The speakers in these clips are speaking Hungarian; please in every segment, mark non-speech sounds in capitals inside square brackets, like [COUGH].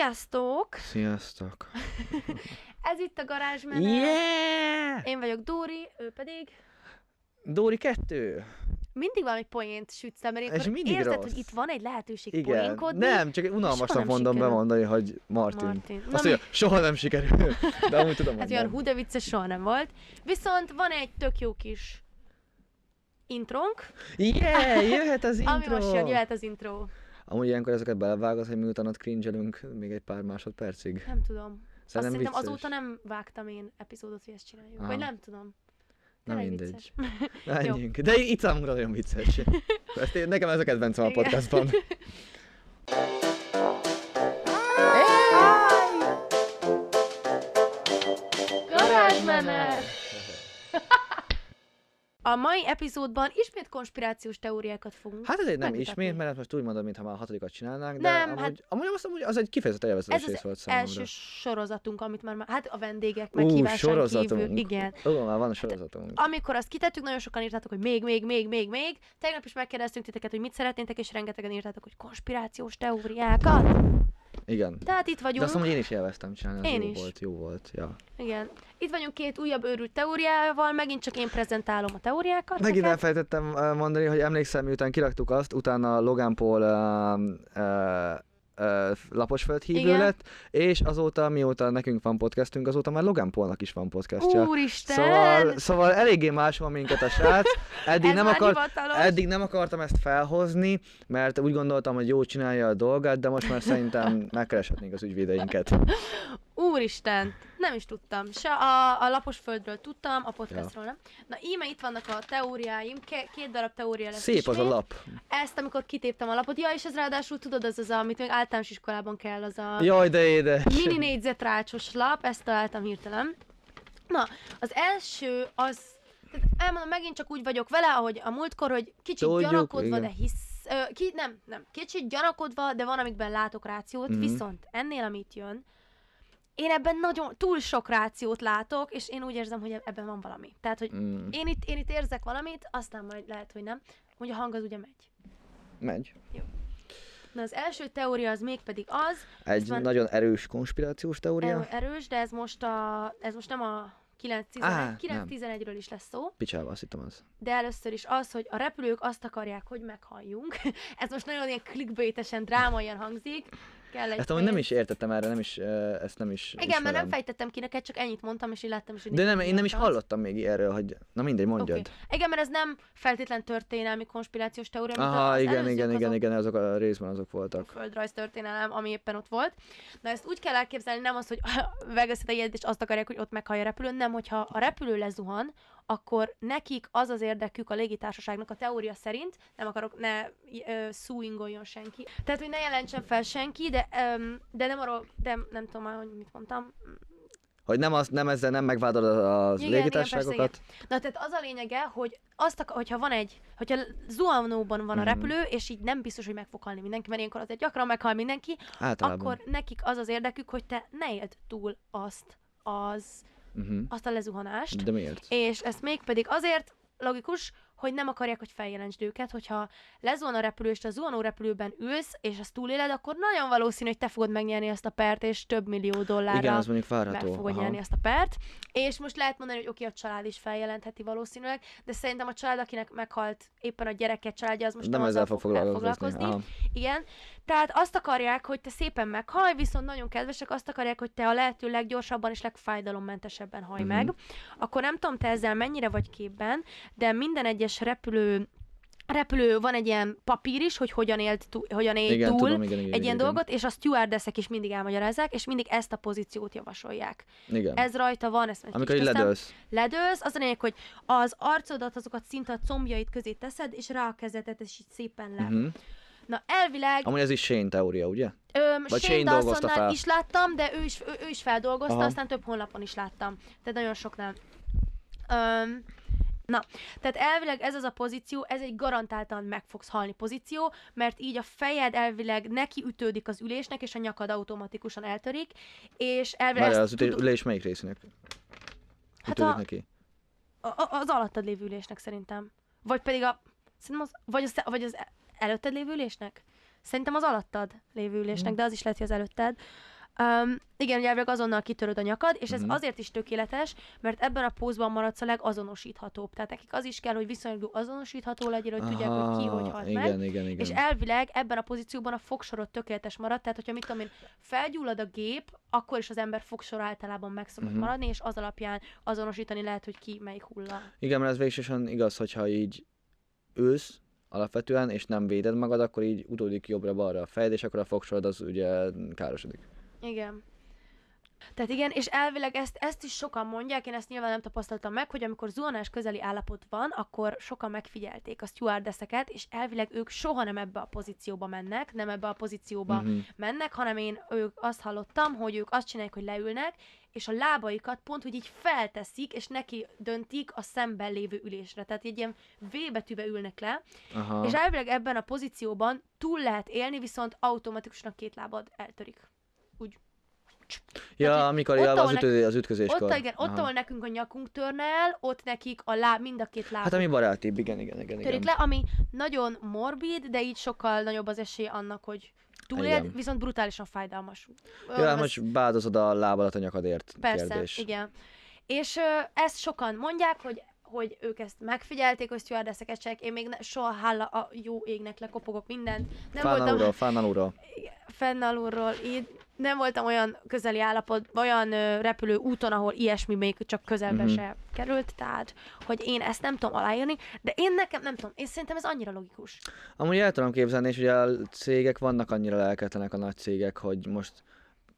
Sziasztok! Sziasztok! [LAUGHS] Ez itt a garázsmenet. Yeah! Én vagyok Dóri, ő pedig Dóri kettő! mindig valami poént sütsz el, mert És mindig érzed, rossz. hogy itt van egy lehetőség Igen. poénkodni. Nem, csak unalmasnak nem mondom sikerül. bemondani, hogy Martin. Martin. Azt mi- mondja, soha nem sikerül. [LAUGHS] De amúgy tudom, Hát olyan hú, de vicces soha nem volt. Viszont van egy tök jó kis intrónk, Yeah, jöhet az ami intro! most jön, jöhet az intro. Amúgy ilyenkor ezeket belevágod, hogy miután ott cringe még egy pár másodpercig. Nem tudom. Azt Szerintem szerintem vicces. azóta nem vágtam én epizódot, hogy ezt csináljuk. Aha. Vagy nem tudom. Na mindegy. [LAUGHS] Menjünk. De itt számunkra nagyon vicces. [LAUGHS] Ezt én, nekem ez a kedvencem a podcastban. Garázsmenet! A mai epizódban ismét konspirációs teóriákat fogunk. Hát ezért nem megmutatni. ismét, mert most úgy mondom, mintha már a hatodikat csinálnánk, de Nem, amúgy, hát- amúgy, azt amúgy az egy kifejezetten élvezetes Ez rész volt számomra. első sorozatunk, amit már, hát a vendégek meghívásán kívül, igen. Ó, már van a sorozatunk. Amikor azt kitettük, nagyon sokan írtátok, hogy még, még, még, még, még. Tegnap is megkérdeztünk titeket, hogy mit szeretnétek, és rengetegen írtátok, hogy konspirációs teóriákat. Igen. Tehát itt De vagyunk. azt mondom, hogy én is élveztem csinálni, az Én jó is. volt, jó volt. Ja. Igen. Itt vagyunk két újabb őrült teóriával, megint csak én prezentálom a teóriákat. Megint neked. elfelejtettem ö, mondani, hogy emlékszem, miután kiraktuk azt, utána Logan Paul uh, uh, laposföld hívő Igen. lett, és azóta, mióta nekünk van podcastünk, azóta már Logan Paulnak is van podcastja. Úristen! Szóval, szóval eléggé máshol minket a srác. [LAUGHS] Eddig nem, akart, hivatalos. eddig nem akartam ezt felhozni, mert úgy gondoltam, hogy jó csinálja a dolgát, de most már szerintem [LAUGHS] megkereshetnénk az ügyvédeinket. Úristen, nem is tudtam. Se a, a lapos földről tudtam, a podcastról nem. Na íme itt vannak a teóriáim, Ke- két darab teória lesz Szép az a ismét. lap. Ezt, amikor kitéptem a lapot, ja, és ez ráadásul tudod, az az, amit még általános iskolában kell, az a Jaj, de édes. mini négyzetrácsos lap, ezt találtam hirtelen. Na, az első az, tehát elmondom, megint csak úgy vagyok vele, ahogy a múltkor, hogy kicsit Tudjuk, gyanakodva, igen. de hisz, ö, ki, nem, nem, kicsit gyanakodva, de van, amikben látok rációt, Mhm. viszont ennél, amit jön, én ebben nagyon túl sok rációt látok, és én úgy érzem, hogy ebben van valami. Tehát, hogy Mm, én itt, én itt érzek valamit, aztán majd lehet, hogy nem. Hogy a hang az ugye megy. megy. Na az első teória az mégpedig az, Egy van- nagyon erős konspirációs teória. erő, erős, de ez most, a, ez most nem a 9-11, Á, 9-11-ről is lesz szó, Picsába, azt hittem az. de először is az, hogy a repülők azt akarják, hogy meghalljunk. [LAUGHS] ez most nagyon ilyen clickbaitesen, drámaian hangzik. Kell egy Ezt amúgy nem is értettem erre, nem is, ezt nem is Igen, mert nem ismerem. fejtettem ki neked, csak ennyit mondtam, és én láttam is, hogy De nem, én nem is hallottam még erről, hogy... Na mindegy, mondjad. Oké. Igen, mert ez nem feltétlen történelmi konspirációs teória, Aha, az igen, igen, igen, azok igen, azok a részben azok a voltak. földrajz történelem, ami éppen ott volt. Na ezt úgy kell elképzelni, nem az, hogy [LAUGHS] Vegas ilyet, és azt akarják, hogy ott meghallja a repülőn, nem, hogyha a repülő lezuhan, akkor nekik az az érdekük a légitársaságnak a teória szerint, nem akarok, ne ö, suingoljon senki. Tehát, hogy ne jelentsen fel senki, de, öm, de nem arról, de nem tudom már, hogy mit mondtam. Hogy nem, az, nem ezzel nem megvádolod az Igen, igen, légitársaságokat. Na, tehát az a lényege, hogy azt, ak- hogyha van egy, hogyha zuhanóban van a Mhm. repülő, és így nem biztos, hogy meg fog halni mindenki, mert ilyenkor azért gyakran meghal mindenki, Általában. akkor nekik az az érdekük, hogy te ne éld túl azt, az, Uh-huh. azt a lezuhanást. De miért? És ezt mégpedig azért logikus, hogy nem akarják, hogy feljelentsd őket, hogyha lezuhan a repülő, és a zuhanó repülőben ülsz, és azt túléled, akkor nagyon valószínű, hogy te fogod megnyerni ezt a pert, és több millió dollárra Igen, az mondjuk meg várható. fogod Aha. nyerni ezt a pert. És most lehet mondani, hogy oké, a család is feljelentheti valószínűleg, de szerintem a család, akinek meghalt éppen a gyereke családja, az most Nem nem ezzel fog foglalkozni. Aha. igen, tehát azt akarják, hogy te szépen meghalj, viszont nagyon kedvesek, azt akarják, hogy te a lehető leggyorsabban és legfájdalommentesebben haj Mhm. meg. Akkor nem tudom, te ezzel mennyire vagy képben, de minden egyes repülő repülő van egy ilyen papír is, hogy hogyan élt túl, hogyan él Igen, túl tudom, igen, igen, egy ilyen igen. dolgot, és a stewardessek is mindig elmagyarázzák, és mindig ezt a pozíciót javasolják. Igen. Ez rajta van, ezt Amikor így ledőlsz. ledőlsz, az a lényeg, hogy az arcodat, azokat szinte a combjaid közé teszed, és rá a kezedet, és így szépen le. Uh-huh. Na elvileg Amúgy ez is Shane teória, ugye? Öm, Vagy Shane Shane dolgozta fel. is láttam, de ő is, ő, ő is feldolgozta, Aha. aztán több honlapon is láttam. Tehát nagyon soknál. Öm, na, tehát elvileg ez az a pozíció, ez egy garantáltan meg fogsz halni pozíció, mert így a fejed elvileg neki ütődik az ülésnek, és a nyakad automatikusan eltörik, és elvileg Várjál, az ütés, tudod- ülés melyik részének? Hát Ütődik a- neki? a, az alattad lévő ülésnek szerintem. Vagy pedig a, szerintem az, vagy az, vagy az előtted lévő ülésnek? Szerintem az alattad lévő ülésnek, de az is lehet, hogy az előtted. Um, igen, ugye elvileg azonnal kitöröd a nyakad, és ez Mhm. azért is tökéletes, mert ebben a pózban maradsz a legazonosíthatóbb. Tehát nekik az is kell, hogy viszonylag azonosítható legyél, hogy tudják, hogy ki, hogy halt igen, meg. igen, igen. És elvileg ebben a pozícióban a fogsorod tökéletes marad, tehát hogyha mit tudom én, felgyullad a gép, akkor is az ember fogsor általában meg szokott Mhm. maradni, és az alapján azonosítani lehet, hogy ki melyik hulla. Igen, mert ez végsősorban igaz, hogyha így ülsz alapvetően, és nem véded magad, akkor így utódik jobbra-balra a fejed, és akkor a fogsorod az ugye károsodik. Igen. Tehát igen, és elvileg ezt, ezt is sokan mondják, én ezt nyilván nem tapasztaltam meg, hogy amikor zuhanás közeli állapot van, akkor sokan megfigyelték a stewardesseket, és elvileg ők soha nem ebbe a pozícióba mennek, nem ebbe a pozícióba Mhm. mennek, hanem én ők azt hallottam, hogy ők azt csinálják, hogy leülnek, és a lábaikat pont, hogy így felteszik, és neki döntik a szemben lévő ülésre. Tehát egy ilyen V betűbe ülnek le, Aha. és elvileg ebben a pozícióban túl lehet élni, viszont automatikusan a két lábad eltörik. Ja, tehát, amikor ott, az, ütő, az ütközéskor. Ott, igen, ott, Aha. ahol nekünk a nyakunk törne el, ott nekik a láb, mind a két láb Hát ami barátibb, igen, igen, igen. törik igen. le, ami nagyon morbid, de így sokkal nagyobb az esély annak, hogy túléld, Igen. viszont brutálisan fájdalmas. Ö, Ja, ez- most bádozod a lábadat a nyakadért Persze, kérdés. igen. És ö, ezt sokan mondják, hogy hogy ők ezt megfigyelték, hogy stewardesseket csinálják. Én még ne, soha hála a jó égnek lekopogok mindent. Nem voltam Fánalúról, fánalúról. fennalulról, így nem voltam olyan közeli állapot, olyan ö, repülő úton, ahol ilyesmi még csak közelbe Mhm. se került, tehát, hogy én ezt nem tudom aláírni, de én nekem, nem tudom, én szerintem ez annyira logikus. Amúgy el tudom képzelni, és ugye a cégek vannak annyira lelketlenek a nagy cégek, hogy most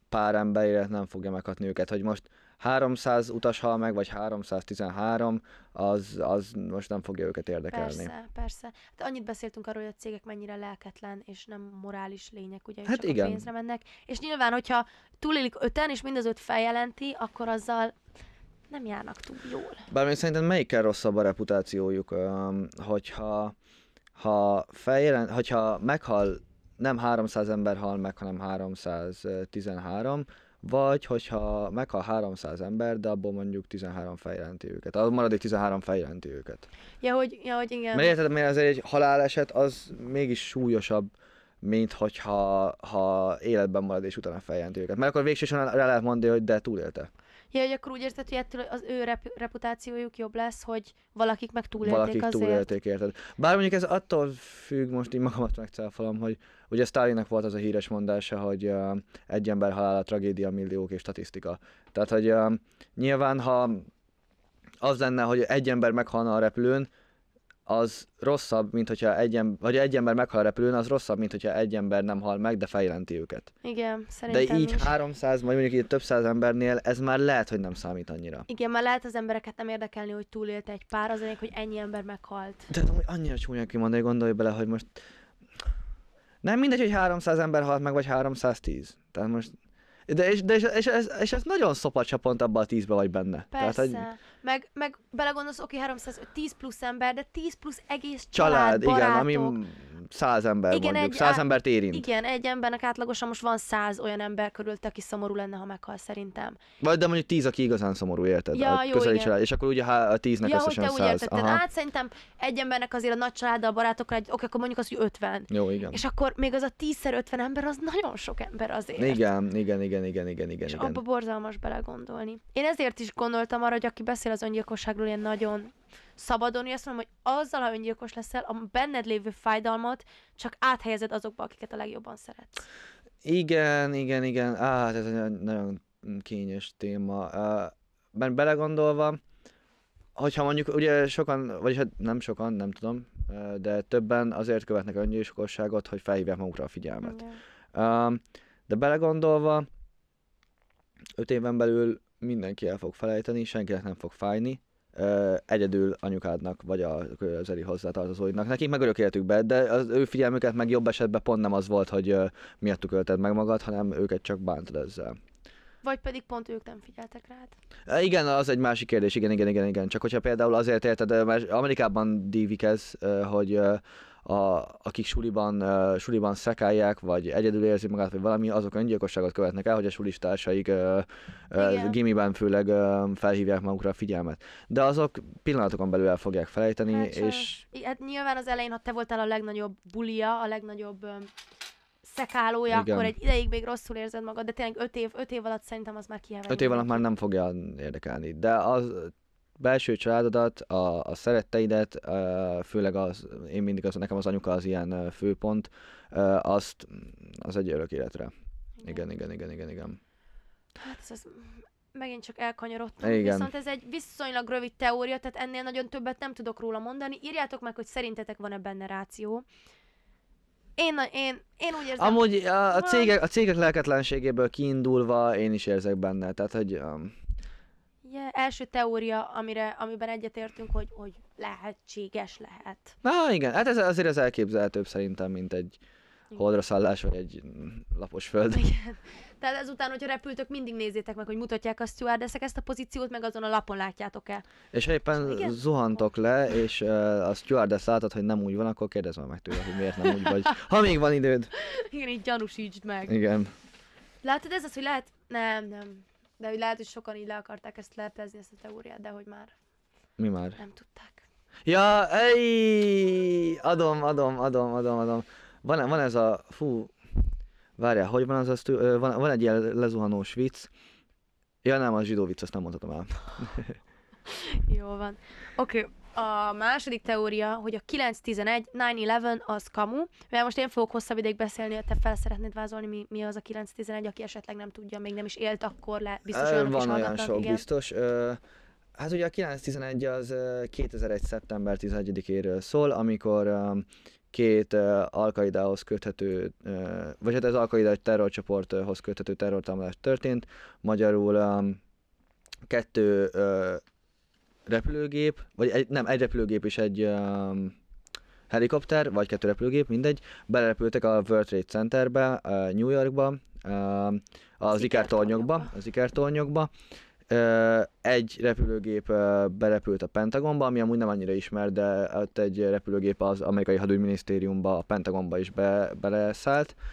pár emberért nem fogja meghatni őket, hogy most 300 utas hal meg, vagy 313, az, az most nem fogja őket érdekelni. Persze, persze. Hát annyit beszéltünk arról, hogy a cégek mennyire lelketlen és nem morális lények, ugye, Hát csak igen. a pénzre mennek. És nyilván, hogyha túlélik öten, és mind az öt feljelenti, akkor azzal nem járnak túl jól. Bár még szerintem melyikkel rosszabb a reputációjuk, hogyha ha feljelent, hogyha meghal, nem 300 ember hal meg, hanem 313, vagy hogyha meghal 300 ember, de abból mondjuk 13 feljelenti őket. A maradék 13 feljelenti őket. Ja, hogy, ja, hogy igen. Mert érted, mert azért egy haláleset az mégis súlyosabb, mint hogyha ha életben marad és utána feljelenti őket. Mert akkor végsősorban rá lehet mondani, hogy de túlélte. Ja, hogy akkor úgy érted, hogy ettől az ő rep- reputációjuk jobb lesz, hogy valakik meg túlélték Valakik azért. túlélték, érted? Bár mondjuk ez attól függ, most így magamat megcáfolom, hogy ugye Stalinnak volt az a híres mondása, hogy uh, egy ember halála tragédia, milliók és statisztika. Tehát, hogy uh, nyilván, ha az lenne, hogy egy ember meghalna a repülőn, az rosszabb, mint hogyha egy, em- vagy egy ember meghal a repülőn, az rosszabb, mint hogyha egy ember nem hal meg, de feljelenti őket. Igen, De szerintem így is. 300, vagy mondjuk így több száz embernél ez már lehet, hogy nem számít annyira. Igen, már lehet az embereket nem érdekelni, hogy túlélte egy pár, az elég, hogy ennyi ember meghalt. De amúgy annyira csúnya kimondani, gondolj bele, hogy most nem mindegy, hogy 300 ember halt meg, vagy 310. Tehát most de és, de és, és, és, és ez nagyon szopat, ha pont abban a 10-be vagy benne. Persze. Tehát, hogy Meg, meg belegondolsz, oké, 300, 10 plusz ember, de 10 plusz egész család, család, igen, barátok. ami 100 ember Igen, mondjuk, egy 100 á- embert érint. Igen, egy embernek átlagosan most van 100 olyan ember körült, aki szomorú lenne, ha meghal szerintem. Vagy de mondjuk 10, aki igazán szomorú, érted? Ja, a jó, közeli igen. család. És akkor ugye a 10-nek ja, hogy összesen te úgy 100. értetted. Aha. Hát szerintem egy embernek azért a nagy családdal, barátokkal, egy, oké, akkor mondjuk azt, hogy 50. Jó, igen. És akkor még az a 10-50 ember, az nagyon sok ember azért. Igen, igen, igen, igen, igen, igen, És igen. abba borzalmas belegondolni. Én ezért is gondoltam arra, hogy aki beszél az öngyilkosságról ilyen nagyon szabadon, hogy azt mondom, hogy azzal, ha öngyilkos leszel, a benned lévő fájdalmat csak áthelyezed azokba, akiket a legjobban szeretsz. Igen, igen, igen. Á, hát ez egy nagyon- kényes téma. Mert belegondolva, hogyha mondjuk ugye sokan, vagy hát nem sokan, nem tudom, de többen azért követnek öngyilkosságot, hogy felhívják magukra a figyelmet. Igen. De belegondolva, öt éven belül mindenki el fog felejteni, senkinek nem fog fájni, egyedül anyukádnak, vagy a közeli hozzátartozóidnak. Nekik meg örök életükbe, de az ő figyelmüket meg jobb esetben pont nem az volt, hogy miattuk ölted meg magad, hanem őket csak bántad ezzel. Vagy pedig pont ők nem figyeltek rád. Igen, az egy másik kérdés, igen, igen, igen, igen. Csak hogyha például azért érted, mert Amerikában dívik ez, hogy a, akik suliban, uh, suliban szekálják, vagy egyedül érzi magát, vagy valami, azok öngyilkosságot követnek el, hogy a sulistársaik uh, uh, gimiben főleg uh, felhívják magukra a figyelmet. De azok pillanatokon belül el fogják felejteni, Hát, és Hát nyilván az elején, ha te voltál a legnagyobb bulia, a legnagyobb öm, defekálója, Igen. akkor egy ideig még rosszul érzed magad, de tényleg öt év, öt év alatt szerintem az már kiheven. Öt év alatt már nem fogja érdekelni, de az belső családodat, a, a szeretteidet, főleg az, én mindig az, nekem az anyuka az ilyen főpont, azt, az egy örök életre. Igen, igen, igen, igen, igen. Hát ez az, megint csak elkanyarodtam. Igen. Viszont ez egy viszonylag rövid teória, tehát ennél nagyon többet nem tudok róla mondani. Írjátok meg, hogy szerintetek van-e benne ráció. Én, én, én úgy érzem, Amúgy a, a, cégek, a cégek lelketlenségéből kiindulva én is érzek benne, tehát hogy um, yeah, első teória, amire, amiben egyetértünk, hogy, hogy lehetséges lehet. na igen, hát ez azért az elképzelhetőbb szerintem, mint egy holdra szállás, vagy egy lapos föld. Igen. Tehát ezután, hogyha repültök, mindig nézzétek meg, hogy mutatják a stewardessek ezt a pozíciót, meg azon a lapon látjátok-e. És ha éppen Igen. zuhantok le, és uh, a stewardess látod, hogy nem úgy van, akkor kérdezd meg meg tőle, hogy miért nem úgy vagy. Ha még van időd. Igen, így gyanúsítsd meg. Igen. Látod, ez az, hogy lehet... Nem, nem. De hogy lehet, hogy sokan így le akarták ezt leplezni, ezt a teóriát, de hogy már Mi már? nem tudták. Ja, ej, adom, adom, adom, adom, adom. Van, van ez a, fú, várjál, hogy van az, a stu- ö, van, van egy ilyen lezuhanós vicc. Ja nem, az zsidó vicc, azt nem mondhatom el. [LAUGHS] Jó van. Oké, okay. A második teória, hogy a 911, 9-11 az kamu, mert most én fogok hosszabb ideig beszélni, ha te fel szeretnéd vázolni, mi, mi az a 911, aki esetleg nem tudja, még nem is élt akkor le, biztos olyanok is van olyan sok, igen. biztos. Ö, hát ugye a 911 az ö, 2001. szeptember 11-éről szól, amikor ö, két uh, Al-Qaidához köthető, uh, vagy hát az Al-Qaida egy terrorcsoporthoz köthető terrortámadás történt. Magyarul um, kettő uh, repülőgép, vagy egy, nem, egy repülőgép és egy um, helikopter, vagy kettő repülőgép, mindegy, belerepültek a World Trade Centerbe, uh, New Yorkba, uh, az ikertornyokba, az ikertornyokba. Uh, egy repülőgép uh, berepült a Pentagonba, ami amúgy nem annyira ismert, de ott egy repülőgép az amerikai hadügyminisztériumba, a Pentagonba is be, beleszállt. Uh,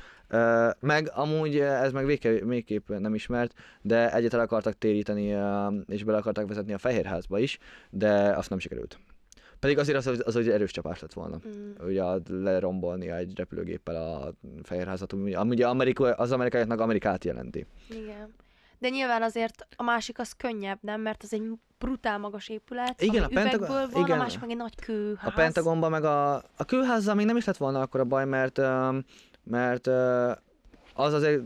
meg amúgy ez meg végképp, végképp nem ismert, de egyet el akartak téríteni, és bele akartak vezetni a Fehérházba is, de azt nem sikerült. Pedig azért az, az, egy erős csapás lett volna. Mm. Ugye lerombolni egy repülőgéppel a Fehérházat, ami ugye Amerika, az amerikaiaknak Amerikát jelenti. Igen. De nyilván azért a másik az könnyebb, nem? Mert az egy brutál magas épület, Igen, ami a Pentagon- van, igen. a másik meg egy nagy kőház. A Pentagonban meg a, a kőházzal még nem is lett volna akkor a baj, mert, ö, mert az azért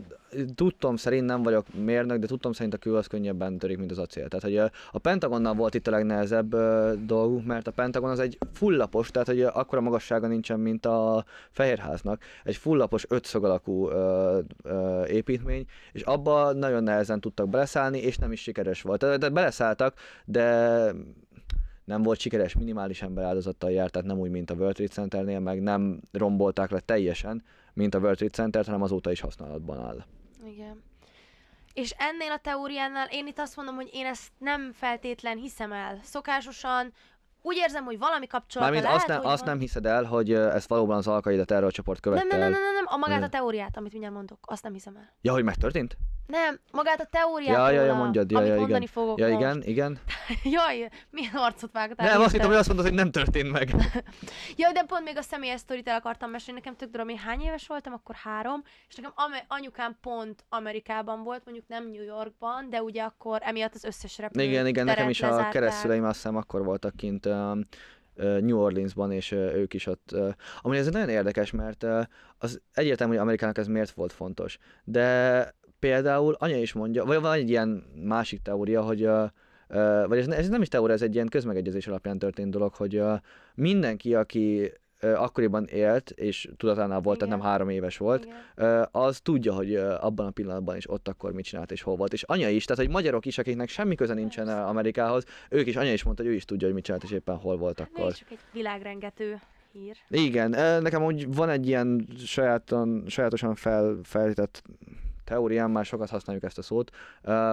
tudtom szerint, nem vagyok mérnök, de tudtom szerint a kő az könnyebben törik, mint az acél. Tehát, hogy a Pentagonnal volt itt a legnehezebb ö, dolguk, mert a Pentagon az egy fullapos, tehát hogy akkora magassága nincsen, mint a Fehérháznak. Egy fullapos, ötszög alakú ö, ö, építmény, és abba nagyon nehezen tudtak beleszállni, és nem is sikeres volt. Tehát, de beleszálltak, de nem volt sikeres, minimális ember áldozattal járt, tehát nem úgy, mint a World Trade Centernél, meg nem rombolták le teljesen, mint a World Trade Center, hanem azóta is használatban áll. Igen. És ennél a teóriánál én itt azt mondom, hogy én ezt nem feltétlen hiszem el. Szokásosan úgy érzem, hogy valami kapcsolata Mármint lehet, azt, nem, azt van. nem hiszed el, hogy ö, ezt valóban az Al-Qaida terrorcsoport nem, követte nem, nem, nem, nem, nem, a magát Ö. a teóriát, amit mindjárt mondok, azt nem hiszem el. Ja, hogy megtörtént? Nem, magát a teóriát Ja, ja, ja, mondjad, ja, amit ja, mondani igen. fogok Ja, most. igen, igen. [LAUGHS] Jaj, milyen arcot vágtál. Nem, azt hittem, hogy azt mondod, hogy nem történt meg. [LAUGHS] Ja, de pont még a személyes sztorit el akartam mesélni, nekem tök én hány éves voltam, akkor három, és nekem anyukám pont Amerikában volt, mondjuk nem New Yorkban, de ugye akkor emiatt az összes repülő Igen, igen, nekem is a lezárták. keresztüleim azt hiszem akkor voltak kint um, New Orleansban, és ők is ott. Ami ez nagyon érdekes, mert az egyértelmű, hogy Amerikának ez miért volt fontos. De például anya is mondja, vagy van egy ilyen másik teória, hogy vagy ez, ez nem is teória, ez egy ilyen közmegegyezés alapján történt dolog, hogy mindenki, aki akkoriban élt, és tudatánál volt, tehát Igen. nem három éves volt, Igen. Az tudja, hogy abban a pillanatban is ott akkor mit csinált és hol volt. És anya is, tehát hogy magyarok is, akiknek semmi köze nincsen ö, Amerikához, ők is, anya is mondta, hogy ő is tudja, hogy mit csinált és éppen hol volt akkor. Még csak egy világrengető hír. Igen, nekem úgy van egy ilyen sajáton, sajátosan fel, feltett teóriám, már sokat használjuk ezt a szót,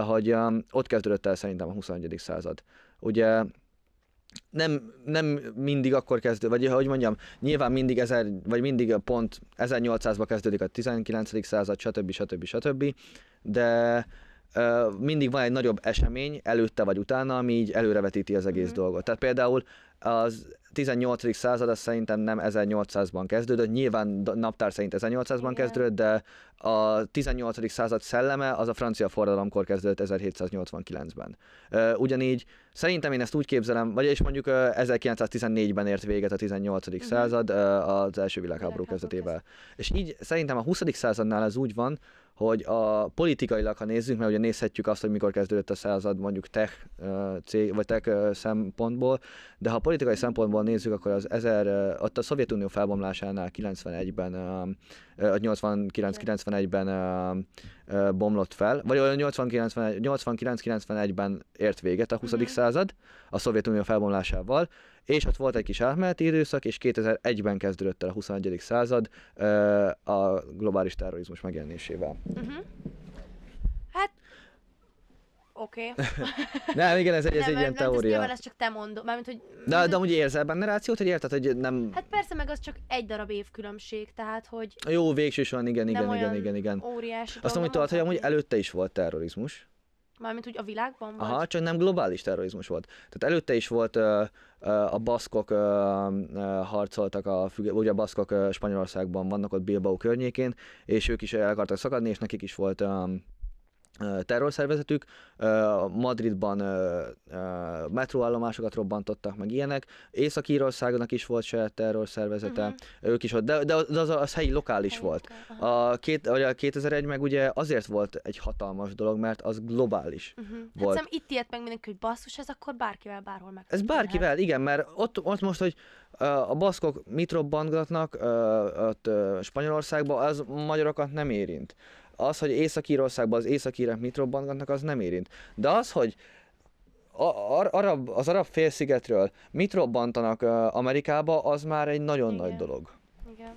hogy ott kezdődött el szerintem a 21. század. Ugye nem, nem mindig akkor kezdő, vagy hogy mondjam, nyilván mindig ezer, vagy mindig pont 1800-ban kezdődik a 19. század, stb. stb. stb. De mindig van egy nagyobb esemény előtte vagy utána, ami így előrevetíti az egész Mhm. dolgot. Tehát például az 18. század az szerintem nem 1800-ban kezdődött, nyilván naptár szerint 1800-ban Igen. kezdődött, de a 18. század szelleme az a francia forradalomkor kezdődött 1789-ben. Ö, Ugyanígy szerintem én ezt úgy képzelem, vagyis mondjuk ö, 1914-ben ért véget a 18. Mhm. század az első Világháború kezdetével. És így szerintem a 20. századnál ez úgy van, hogy a politikailag, ha nézzük, mert ugye nézhetjük azt, hogy mikor kezdődött a század mondjuk tech cég, vagy tech szempontból, de ha politikai szempontból nézzük, akkor az 1000, ö, ott a Szovjetunió felbomlásánál 91-ben, ö, ö, 89-91-ben ö, ö, bomlott fel, vagy olyan 89-91-ben ért véget a 20. Mhm. század a Szovjetunió felbomlásával, és ott volt egy kis átmeneti időszak, és 2001-ben kezdődött el a 21. század a globális terrorizmus megjelenésével. Uh-huh. Hát, oké. Okay. [LAUGHS] Nem, igen, ez egy, ez egy ilyen Nyilván teória. ezt csak te mondod, mármint, hogy... De, de amúgy érzel benne rációt, hogy érted, hogy nem... Hát persze, meg az csak egy darab évkülönbség, tehát, hogy Jó, végső soron, igen, igen, nem igen, igen, igen. óriási Azt dolog amúgy tudod, hogy amúgy előtte is volt terrorizmus. Mármint úgy a világban, vagy? Aha, csak nem globális terrorizmus volt. Tehát előtte is volt ö, ö, a baszkok ö, ö, harcoltak, a, ugye a baszkok ö, Spanyolországban vannak ott Bilbao környékén, és ők is el akartak szakadni, és nekik is volt ö, terrorszervezetük. Madridban metróállomásokat robbantottak, meg ilyenek. Észak-Írországnak is volt saját terrorszervezete, Mhm. ők is ott, de, de az, az, helyi lokális Helyi volt. lokál. A, két, a 2001 meg ugye azért volt egy hatalmas dolog, mert az globális. Uh-huh. Hát volt. szerintem itt ilyet meg mindenki, hogy basszus, ez akkor bárkivel bárhol meg. Ez bárkivel, igen, mert ott, ott most, hogy a baszkok mit robbantgatnak ott Spanyolországban, az magyarokat nem érint. Az, hogy Észak-Írországban az északírek mit robbantgatnak, az nem érint. De az, hogy a, ar, arab, az arab félszigetről mit robbantanak Amerikába, az már egy nagyon Igen. nagy dolog. Igen.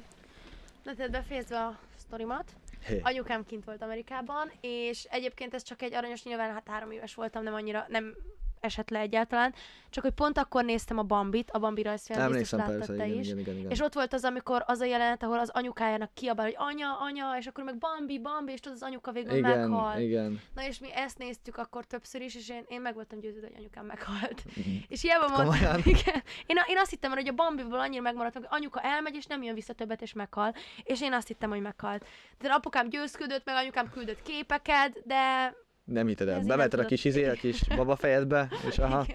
Na tehát befejezve a sztorimat, Hé. anyukám kint volt Amerikában, és egyébként ez csak egy aranyos, nyilván hát három éves voltam, nem annyira, nem esett le egyáltalán, csak hogy pont akkor néztem a Bambit, a Bambi rajzfilmet, biztos láttad persze, te igen, is. igen, igen, igen. És ott volt az, amikor az a jelenet, ahol az anyukájának kiabál, hogy anya, anya, és akkor meg Bambi, Bambi, és tudod, az anyuka végül igen, meghal. igen. Na és mi ezt néztük akkor többször is, és én, én meg voltam győződve, hogy anyukám meghalt. És hiába mondtam, [LAUGHS] igen. Én, én azt hittem, hogy a Bambiból annyira megmaradt, hogy anyuka elmegy, és nem jön vissza többet, és meghal. És én azt hittem, hogy meghalt. De apukám győzködött, meg anyukám küldött képeket, de... Nem hitted el. Nem a kis izé, a kis baba fejedbe, és [LAUGHS] aha.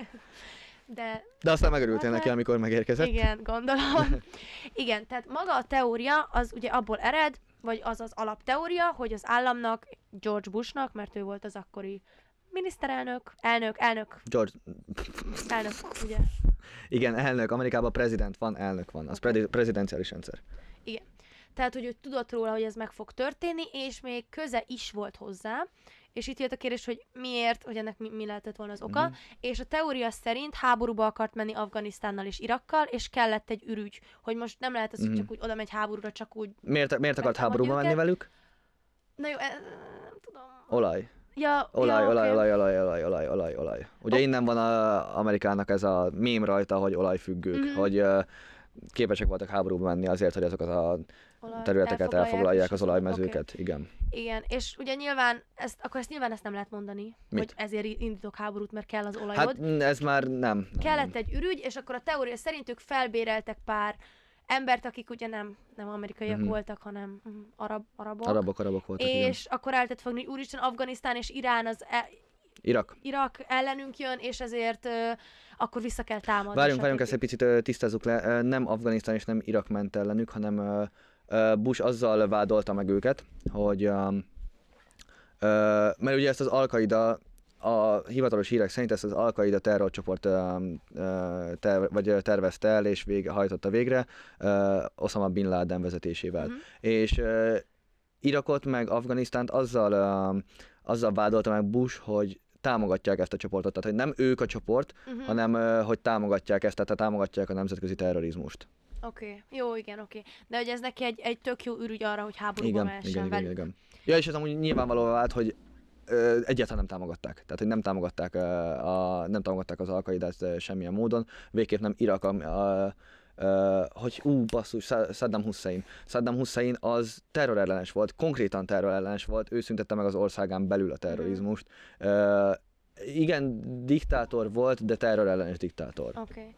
De De aztán megörültél neki, amikor megérkezett. igen, gondolom. [LAUGHS] Igen, tehát maga a teória az ugye abból ered, vagy az az alapteória, hogy az államnak, George Bushnak, mert ő volt az akkori miniszterelnök, elnök, elnök, George, elnök, ugye? igen, elnök, Amerikában prezident van, elnök van, az predi- prezidenciális rendszer. Tehát, hogy ő tudott róla, hogy ez meg fog történni, és még köze is volt hozzá. És itt jött a kérdés, hogy miért, hogy ennek mi, mi lehetett volna az oka. Mm-hmm. És a teória szerint háborúba akart menni Afganisztánnal és Irakkal, és kellett egy ürügy, hogy most nem lehet az, hogy Mhm. csak úgy oda megy háborúra, csak úgy... Miért, miért akart háborúba menni őket? velük? Na jó, e, nem tudom. Olaj. Ja, Olaj, ja, olaj, oké. olaj, olaj, olaj, olaj, olaj, olaj. Ugye Ok. innen van a Amerikának ez a mém rajta, hogy olajfüggők, Mhm. hogy ö, képesek voltak háborúba menni azért, hogy azokat a területeket elfoglalják, és az olajmezőket. Igen. oké. Igen, és ugye nyilván, ezt, akkor ezt nyilván ezt nem lehet mondani, Mit? hogy ezért indítok háborút, mert kell az olajod. Hát mm, ez már nem. kellett nem. egy ürügy, és akkor a teória szerint ők felbéreltek pár embert, akik ugye nem, nem amerikaiak Mhm. voltak, hanem mm, arab, arabok. Arabok, arabok voltak, igen. és akkor el lehetett fogni, hogy úristen, Afganisztán és Irán az e- Irak. Irak ellenünk jön, és ezért ö, akkor vissza kell támadni. Várjunk, várjunk, ezt egy picit ö, tisztázzuk le. Nem Afganisztán és nem Irak ment ellenük, hanem ö, Bush azzal vádolta meg őket, hogy mert ugye ezt az Al-Qaida a hivatalos hírek szerint ezt az Al-Qaida terrorcsoport terv, vagy tervezte el és vége, hajtotta végre Osama Bin Laden vezetésével. Mhm. És Irakot meg Afganisztánt azzal, azzal vádolta meg Bush, hogy támogatják ezt a csoportot. Tehát, hogy nem ők a csoport, Mhm. hanem hogy támogatják ezt, tehát támogatják a nemzetközi terrorizmust. Oké, okay. jó, igen, oké. Okay. De hogy ez neki egy, egy tök jó ürügy arra, hogy háborúba Igen, mehessen igen, igen, velük. igen. Ja, és ez amúgy nyilvánvalóan vált, hogy ö, egyáltalán nem támogatták. Tehát, hogy nem támogatták, ö, a, nem támogatták az alkaidát semmilyen módon. Végképp nem Irak, a, a, ö, hogy ú, basszus, Sa- Saddam Hussein. Saddam Hussein az terrorellenes volt, konkrétan terrorellenes volt, ő szüntette meg az országán belül a terrorizmust. Ö, igen, diktátor volt, de terrorellenes diktátor. Oké. Okay.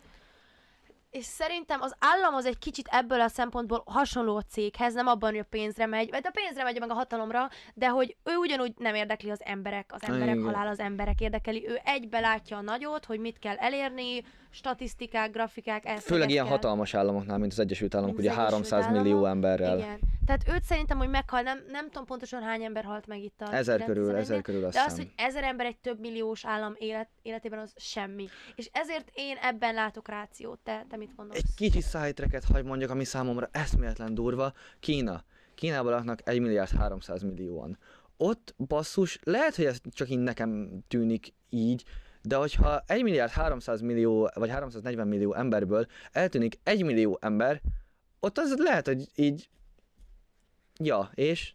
És szerintem az állam az egy kicsit ebből a szempontból hasonló a céghez, nem abban, hogy a pénzre megy, vagy a pénzre megy meg a hatalomra, de hogy ő ugyanúgy nem érdekli az emberek, az emberek Igen. halál az emberek érdekeli, ő egybe látja a nagyot, hogy mit kell elérni, statisztikák, grafikák, ezt Főleg ilyen kell. hatalmas államoknál, mint az Egyesült Államok, ugye az Egyesült 300 millió Államok. emberrel. Igen. Tehát őt szerintem, hogy meghal, nem, nem tudom pontosan hány ember halt meg itt a Ezer körül, 9-11-nél, ezer körül azt de az, hogy ezer ember egy több milliós állam élet, életében, az semmi. És ezért én ebben látok rációt. Te, te mit gondolsz? Egy kicsi sidetracket hagy mondjak, ami számomra eszméletlen durva. Kína. Kínában laknak 1 milliárd 300 millióan. Ott basszus, lehet, hogy ez csak így nekem tűnik így, de hogyha 1 milliárd 300 millió, vagy 340 millió emberből eltűnik 1 millió ember, ott az lehet, hogy így, ja, és?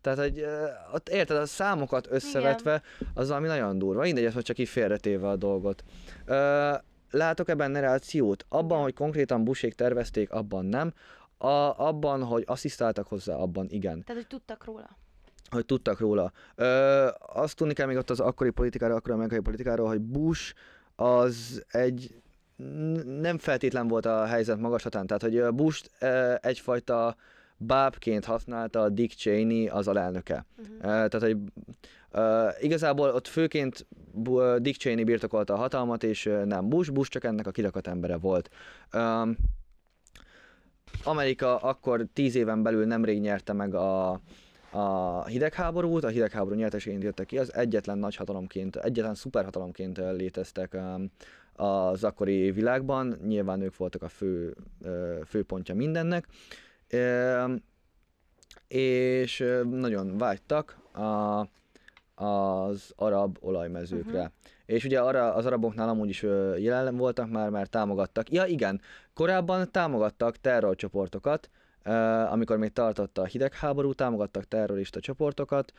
Tehát, hogy ott érted, a számokat összevetve, az valami nagyon durva. Mindegy, ez most csak így félretéve a dolgot. Ö, látok ebben narrációt? Abban, Igen. hogy konkrétan busék tervezték, abban nem. A, abban, hogy asszisztáltak hozzá, abban igen. Tehát, hogy tudtak róla. Hogy tudtak róla. Ö, azt tudni kell még ott az akkori politikáról, akkori amerikai politikáról, hogy Bush az egy nem feltétlen volt a helyzet magaslatán. Tehát, hogy Bush egyfajta bábként használta Dick Cheney az alelnöke. Uh-huh. Uh, tehát, hogy uh, igazából ott főként Dick Cheney birtokolta a hatalmat, és nem Bush, Bush csak ennek a kirakat embere volt. Um, Amerika akkor tíz éven belül nemrég nyerte meg a, a hidegháborút, a hidegháború nyerteségén jöttek ki, az egyetlen nagy hatalomként, egyetlen szuperhatalomként léteztek az akkori világban, nyilván ők voltak a fő, főpontja mindennek, és nagyon vágytak a, az arab olajmezőkre. Mhm. És ugye arra, az araboknál amúgy is jelen voltak már, mert támogattak. Ja igen, korábban támogattak terrorcsoportokat, amikor még tartott a hidegháború, támogattak terrorista csoportokat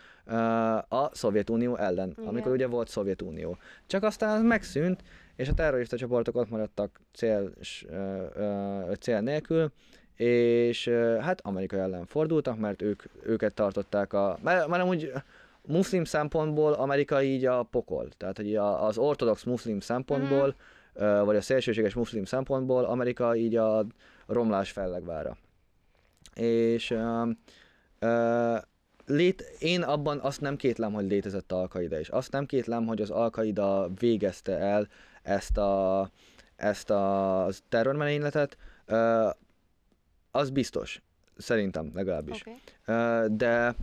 a Szovjetunió ellen, Igen. amikor ugye volt Szovjetunió. Csak aztán az megszűnt, és a terrorista csoportok ott maradtak cél, cél nélkül, és hát Amerika ellen fordultak, mert ők, őket tartották a... Mert, mert amúgy muszlim szempontból Amerika így a pokol. Tehát, hogy az ortodox muszlim szempontból, ö, vagy a szélsőséges muszlim szempontból Amerika így a romlás fellegvára. És ö, ö, lét, én abban azt nem kétlem, hogy létezett Al-Qaida is. Azt nem kétlem, hogy az Al-Qaida végezte el ezt a, ezt a terrormerényletet. Ö, az biztos. Szerintem legalábbis. Oké. Ö, de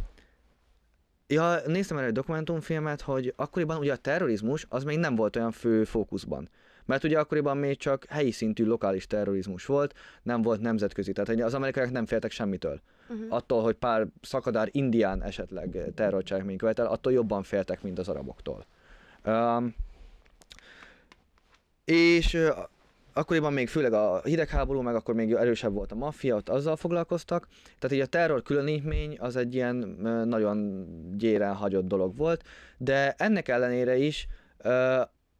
ja, néztem erre egy dokumentumfilmet, hogy akkoriban ugye a terrorizmus az még nem volt olyan fő fókuszban. Mert ugye akkoriban még csak helyi szintű lokális terrorizmus volt, nem volt nemzetközi. Tehát az amerikaiak nem féltek semmitől. Uh-huh. Attól, hogy pár szakadár indián esetleg terrorcselekmény követel, attól jobban féltek, mint az araboktól. Um, és akkoriban még főleg a hidegháború, meg akkor még erősebb volt a maffia, ott azzal foglalkoztak. Tehát így a terror különítmény az egy ilyen nagyon gyéren hagyott dolog volt, de ennek ellenére is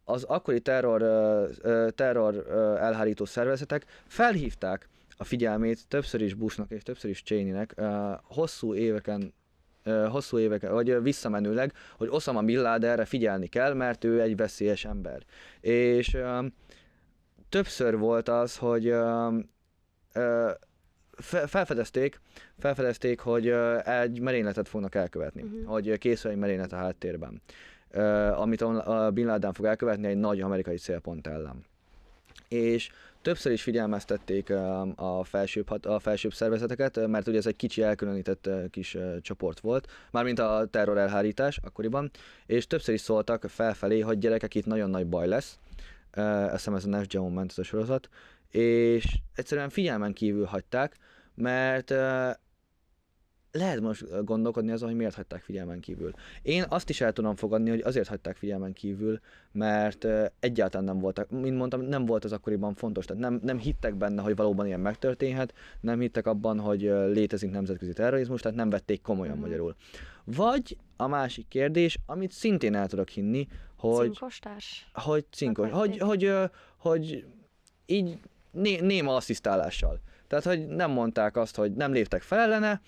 az akkori terror, terror elhárító szervezetek felhívták a figyelmét többször is Bushnak és többször is Cheneynek hosszú éveken hosszú éveken, vagy visszamenőleg, hogy Osama Bin Ladenre figyelni kell, mert ő egy veszélyes ember. És többször volt az, hogy ö, ö, fe- felfedezték, felfedezték, hogy egy merényletet fognak elkövetni, uh-huh. hogy készül egy merénylet a háttérben, amit a Bin Laden fog elkövetni egy nagy amerikai célpont ellen. És többször is figyelmeztették a felsőbb, hat- a felsőbb szervezeteket, mert ugye ez egy kicsi elkülönített kis csoport volt, mármint a terror elhárítás akkoriban, és többször is szóltak felfelé, hogy gyerekek, itt nagyon nagy baj lesz, azt hiszem ez a Nef Geo ment ez a sorozat, és egyszerűen figyelmen kívül hagyták, mert ö, lehet most gondolkodni azon, hogy miért hagyták figyelmen kívül. Én azt is el tudom fogadni, hogy azért hagyták figyelmen kívül, mert ö, egyáltalán nem voltak, mint mondtam, nem volt az akkoriban fontos, tehát nem, nem hittek benne, hogy valóban ilyen megtörténhet, nem hittek abban, hogy létezik nemzetközi terrorizmus, tehát nem vették komolyan Mhm. magyarul. Vagy a másik kérdés, amit szintén el tudok hinni, hogy Cinkostás? hogy cinkos, hogy, hogy, ö, hogy így né, néma asszisztálással. Tehát, hogy nem mondták azt, hogy nem léptek fel ellene,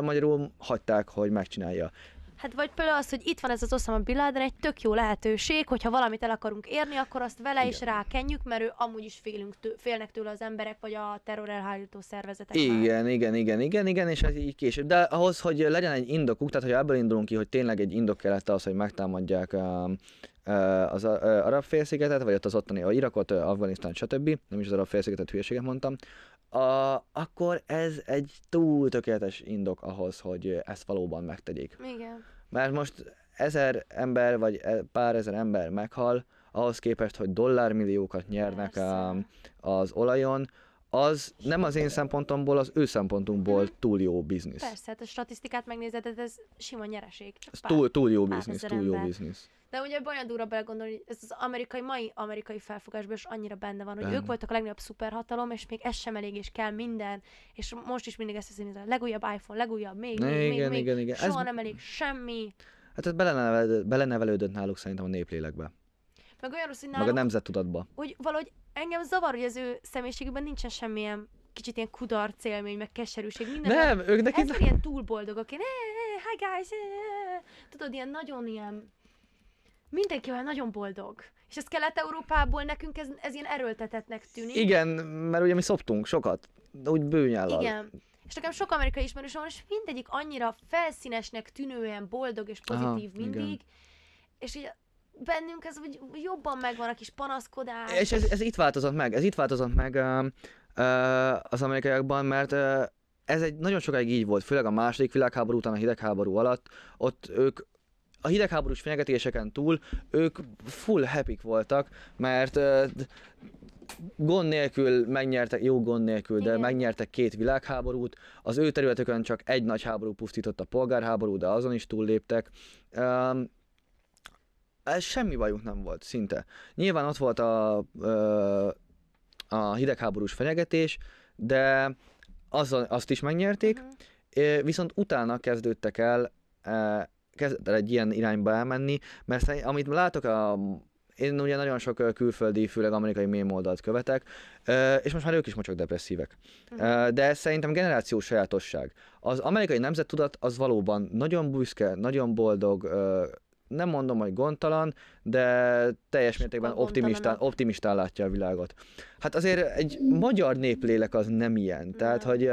magyarul hagyták, hogy megcsinálja. Hát vagy például az, hogy itt van ez az Osama Bin Laden, egy tök jó lehetőség, hogyha valamit el akarunk érni, akkor azt vele Igen. is rákenjük, mert ő amúgy is félünk tő, félnek tőle az emberek, vagy a terror elhárító szervezetek. Igen, már. igen, igen, igen, igen, és ez így később. De ahhoz, hogy legyen egy indokuk, tehát hogy ebből indulunk ki, hogy tényleg egy indok kellett az, hogy megtámadják a, az arab félszigetet, vagy ott az ottani, a Irakot, Afganisztán, stb. Nem is az arab félszigetet hülyeséget mondtam. A, akkor ez egy túl tökéletes indok ahhoz, hogy ezt valóban megtegyék. Igen. Mert most ezer ember, vagy e, pár ezer ember meghal, ahhoz képest, hogy dollármilliókat nyernek a, az olajon, az nem az én szempontomból, az ő szempontunkból mm. túl jó biznisz. Persze, hát a statisztikát megnézed, ez sima nyereség. Ez túl, túl jó biznisz, túl jó biznisz. De ugye olyan durva belegondolni, hogy ez az amerikai, mai amerikai felfogásban is annyira benne van, hogy benne. ők voltak a legnagyobb szuperhatalom, és még ez sem elég, és kell minden, és most is mindig ezt hiszik, a legújabb iPhone, legújabb, még, még, igen, még, még, igen, igen. soha ez... nem elég semmi. Hát ez belenevelődött, belenevelődött náluk szerintem a néplélekbe. Meg olyan rossz, hogy náluk, Meg a nemzettudatba. Hogy valahogy engem zavar, hogy az ő személyiségükben nincsen semmilyen kicsit ilyen kudarc élmény, meg keserűség, minden. Nem, ők neki... Ez ilyen túl boldogok, ilyen, hi guys, tudod, ilyen nagyon ilyen mindenki olyan nagyon boldog. És ez Kelet-Európából nekünk ez, ez ilyen erőltetetnek tűnik. Igen, mert ugye mi szoptunk sokat, de úgy bőnyállal. Igen. És nekem sok amerikai ismerősöm van, és mindegyik annyira felszínesnek tűnően boldog és pozitív Aha, mindig. Igen. És így bennünk ez úgy jobban megvan a kis panaszkodás. És ez, ez itt változott meg, ez itt változott meg uh, uh, az amerikaiakban, mert uh, ez egy nagyon sokáig így volt, főleg a második világháború után, a hidegháború alatt, ott ők a hidegháborús fenyegetéseken túl ők full happy voltak, mert uh, gond nélkül megnyertek, jó gond nélkül, de Igen. megnyertek két világháborút, az ő területükön csak egy nagy háború pusztított a polgárháború, de azon is túlléptek. Um, ez semmi bajuk nem volt, szinte. Nyilván ott volt a, a hidegháborús fenyegetés, de az, azt is megnyerték, uh-huh. viszont utána kezdődtek el kezdett el egy ilyen irányba elmenni, mert amit látok a én ugye nagyon sok külföldi, főleg amerikai mém oldalt követek, és most már ők is mocsok depresszívek. Uh-huh. De ez szerintem generációs sajátosság. Az amerikai nemzettudat az valóban nagyon büszke, nagyon boldog, nem mondom, hogy gondtalan, de teljes mértékben optimistán, optimistán látja a világot. Hát azért egy magyar néplélek az nem ilyen. Tehát, hogy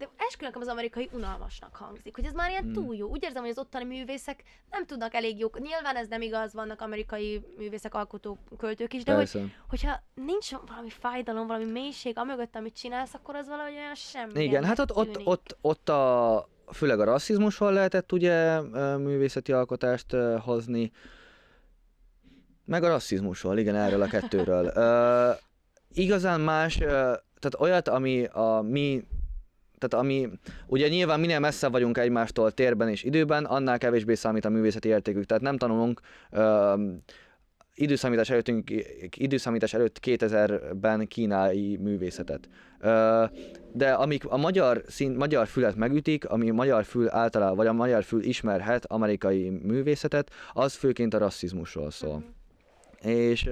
de eskü nekem az amerikai unalmasnak hangzik, hogy ez már ilyen hmm. túl jó. Úgy érzem, hogy az ottani művészek nem tudnak elég jók. Nyilván ez nem igaz, vannak amerikai művészek, alkotó költők is, de hogy, hogyha nincs valami fájdalom, valami mélység amögött, amit csinálsz, akkor az valahogy olyan semmi. Igen, hát ott, ott, ott, ott a, főleg a rasszizmusról lehetett ugye művészeti alkotást hozni, meg a rasszizmusról, igen, erről a kettőről. uh, igazán más, tehát olyat, ami a mi tehát ami, ugye nyilván minél messze vagyunk egymástól térben és időben, annál kevésbé számít a művészeti értékük. Tehát nem tanulunk uh, időszámítás, előttünk, időszámítás előtt 2000-ben kínai művészetet. De amik a magyar, szín, magyar fület megütik, ami a magyar fül általában, vagy a magyar fül ismerhet amerikai művészetet, az főként a rasszizmusról szól. Mm-hmm. És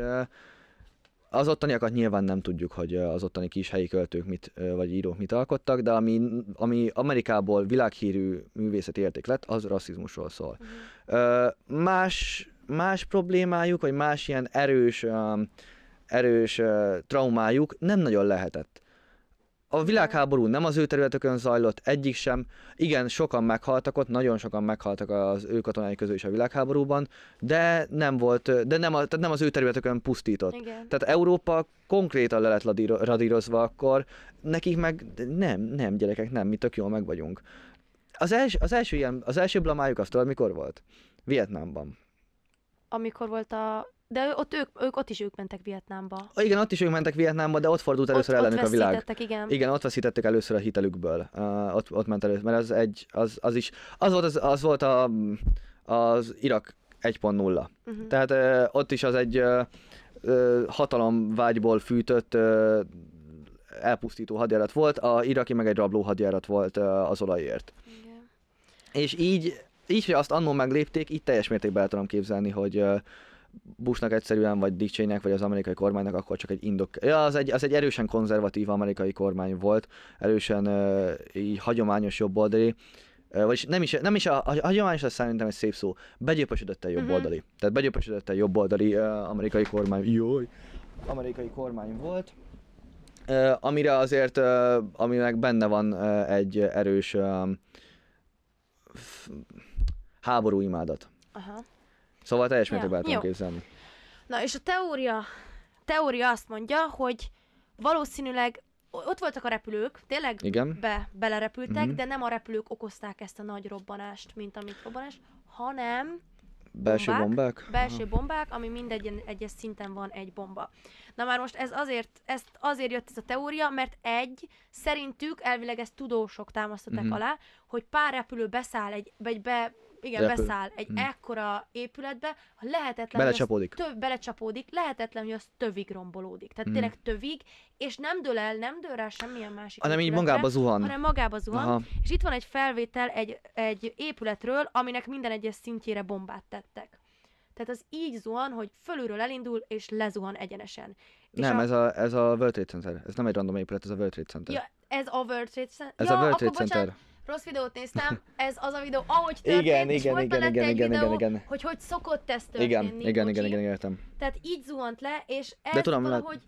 az ottaniakat nyilván nem tudjuk, hogy az ottani kis helyi költők mit, vagy írók mit alkottak, de ami, ami Amerikából világhírű művészeti érték lett, az rasszizmusról szól. Uh-huh. Más, más problémájuk, vagy más ilyen erős, erős traumájuk nem nagyon lehetett. A világháború nem az ő területükön zajlott, egyik sem. Igen, sokan meghaltak ott, nagyon sokan meghaltak az ő katonái közül is a világháborúban, de nem volt, de nem, a, tehát nem az ő területükön pusztított. Igen. Tehát Európa konkrétan le lett radírozva akkor, nekik meg nem, nem gyerekek, nem, mi tök jól meg vagyunk. Az, els, az első ilyen, az első blamájuk azt tudod, mikor volt? Vietnámban. Amikor volt a de ott ők, ők, ott is ők mentek Vietnámba. Igen, ott is ők mentek Vietnámba, de ott fordult először ott, ellenük ott a világ. igen. Igen, ott veszítettek először a hitelükből. Uh, ott, ott ment először, mert az egy, az, az is, az volt, az, az volt a, az Irak 1.0. Uh-huh. Tehát uh, ott is az egy uh, uh, hatalomvágyból fűtött uh, elpusztító hadjárat volt, a iraki meg egy rabló hadjárat volt uh, az olajért. Igen. És így, így, hogy azt annól meglépték, így teljes mértékben el tudom képzelni, hogy uh, Bushnak egyszerűen, vagy Dick Cheneynek, vagy az amerikai kormánynak akkor csak egy indok. Ja, az egy, az egy erősen konzervatív amerikai kormány volt, erősen uh, így hagyományos jobboldali, Ö, Vagyis nem is, nem is a, a hagyományos, az szerintem egy szép szó. Begyöpösödött el Mhm. jobboldali. Tehát begyöpösödött el jobboldali uh, amerikai kormány. Jaj! Amerikai kormány volt. Uh, amire azért, uh, aminek benne van uh, egy erős uh, háború imádat. Aha. Szóval teljes Ja, mértékben jó. képzelni. Na és a teória, teória azt mondja, hogy valószínűleg ott voltak a repülők, tényleg Igen. be, belerepültek, Mhm. de nem a repülők okozták ezt a nagy robbanást, mint amit robbanás, hanem Belső bombák, bombák. belső bombák, ami mindegy egyes szinten van egy bomba. Na már most ez azért, ezt azért jött ez a teória, mert egy, szerintük elvileg ezt tudósok támasztották Mhm. alá, hogy pár repülő beszáll egy, vagy be, igen, Repül. beszáll egy Mhm. ekkora épületbe, ha lehetetlen, hogy Belecsapódik. töv, belecsapódik, lehetetlen, hogy az tövig rombolódik. Tehát Mhm. tényleg tövig, és nem dől el, nem dől rá semmilyen másik Hanem így magába zuhan. hanem magába zuhan. Aha. És itt van egy felvétel egy, egy épületről, aminek minden egyes szintjére bombát tettek. Tehát az így zuhan, hogy fölülről elindul, és lezuhan egyenesen. És Nem, a, ez a, ez a World Trade Center. Ez nem egy random épület, ez a World Trade Center. Ja, ez a World Trade Center. ez ja, a World Trade bocsánat, Center. Rossz videót néztem, ez az a videó, ahogy történt, Igen, és igen, volt igen, igen, egy igen, videó, igen, igen. hogy hogy szokott ez történni. Igen, igen, igen, bocsi. igen, értem. Tehát így zuhant le, és ez De tudom, valahogy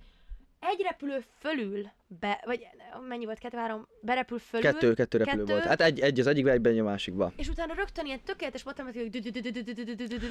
egy repülő fölül, be, vagy mennyi volt, kettő, három, berepül fölül, Kettő, kettő repülő kettő. volt. Hát egy, egy az egyikbe, egyben egy a másikba. és utána rögtön ilyen tökéletes matematikai.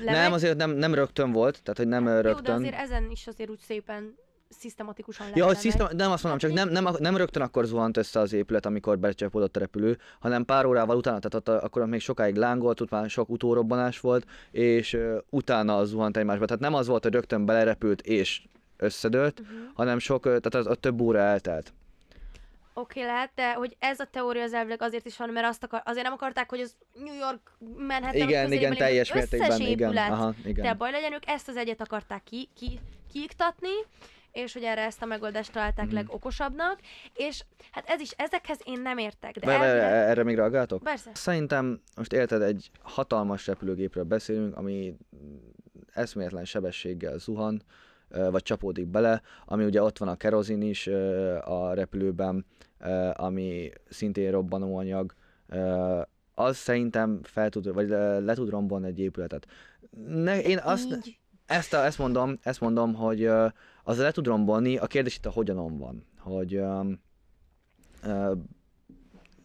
Nem, azért nem, nem rögtön volt, tehát hogy nem ö, Jó, de rögtön. azért ezen is azért úgy szépen szisztematikusan Ja, hogy szisztem, nem azt mondom, csak nem, nem, nem rögtön akkor zuhant össze az épület, amikor becsapódott a repülő, hanem pár órával utána, tehát ott, akkor még sokáig lángolt, utána sok utórobbanás volt, és uh, utána zuhant egymásba. Tehát nem az volt, hogy rögtön belerepült és összedőlt, Uh-huh. hanem sok, tehát az, ott több óra eltelt. Oké, okay, lehet, de hogy ez a teória az elvileg azért is van, mert azt akar, azért nem akarták, hogy az New York Manhattan igen, igen, teljes mértékben, igen. Aha, igen. de baj legyen, ők ezt az egyet akarták ki, ki, kiiktatni, és hogy erre ezt a megoldást találták Mhm. legokosabbnak, és hát ez is, ezekhez én nem értek, de Várj, elvileg... erre még reagáltok? Persze. Szerintem most érted, egy hatalmas repülőgépről beszélünk, ami eszméletlen sebességgel zuhan, vagy csapódik bele, ami ugye ott van a kerozin is a repülőben, ami szintén robbanóanyag, az szerintem fel tud, vagy le, le tud rombolni egy épületet. Ne, én azt, Így, ezt, a, ezt, mondom, ezt mondom, hogy az le tud rombolni, a kérdés itt a hogyanon van, hogy ö,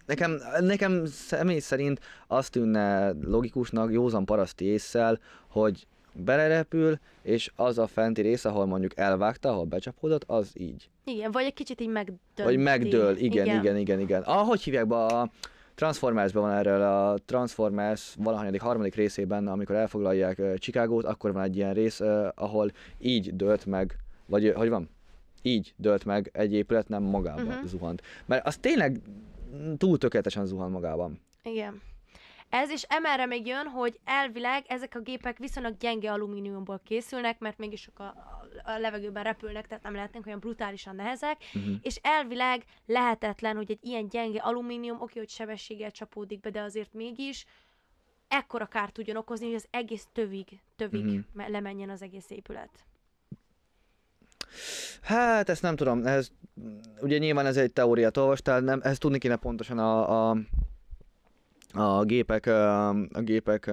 nekem, nekem személy szerint azt tűnne logikusnak, józan paraszti észsel, hogy belerepül, és az a fenti rész, ahol mondjuk elvágta, ahol becsapódott, az így. igen, vagy egy kicsit így megdönti. Vagy megdől, igen, igen, igen, igen. igen. Ah, hogy hívják be a Transformersben van erről a Transformers valahanyadik harmadik részében, amikor elfoglalják Chicagót, akkor van egy ilyen rész, ahol így dölt meg, vagy hogy van? Így dölt meg egy épület, nem magába Mhm. uh-huh. zuhant. Mert az tényleg túl tökéletesen zuhan magában. Igen. Ez is emelre még jön, hogy elvileg ezek a gépek viszonylag gyenge alumíniumból készülnek, mert mégis sok a, a levegőben repülnek, tehát nem lehetnek olyan brutálisan nehezek, Uh-huh. és elvileg lehetetlen, hogy egy ilyen gyenge alumínium, oké, hogy sebességgel csapódik be, de azért mégis ekkora kárt tudjon okozni, hogy az egész tövig, tövig uh-huh. lemenjen az egész épület. Hát ezt nem tudom, ez, ugye nyilván ez egy teóriát olvastál, nem, ezt tudni kéne pontosan a, a, a gépek, a gépek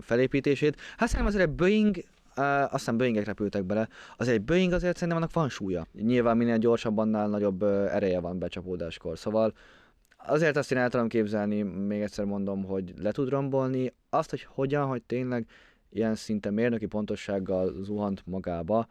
felépítését. Hát szerintem azért egy Boeing, azt hiszem Boeingek repültek bele, azért egy Boeing azért szerintem annak van súlya. Nyilván minél gyorsabban, annál nagyobb ereje van becsapódáskor, szóval azért azt én el tudom képzelni, még egyszer mondom, hogy le tud rombolni. Azt, hogy hogyan, hogy tényleg ilyen szinte mérnöki pontossággal zuhant magába,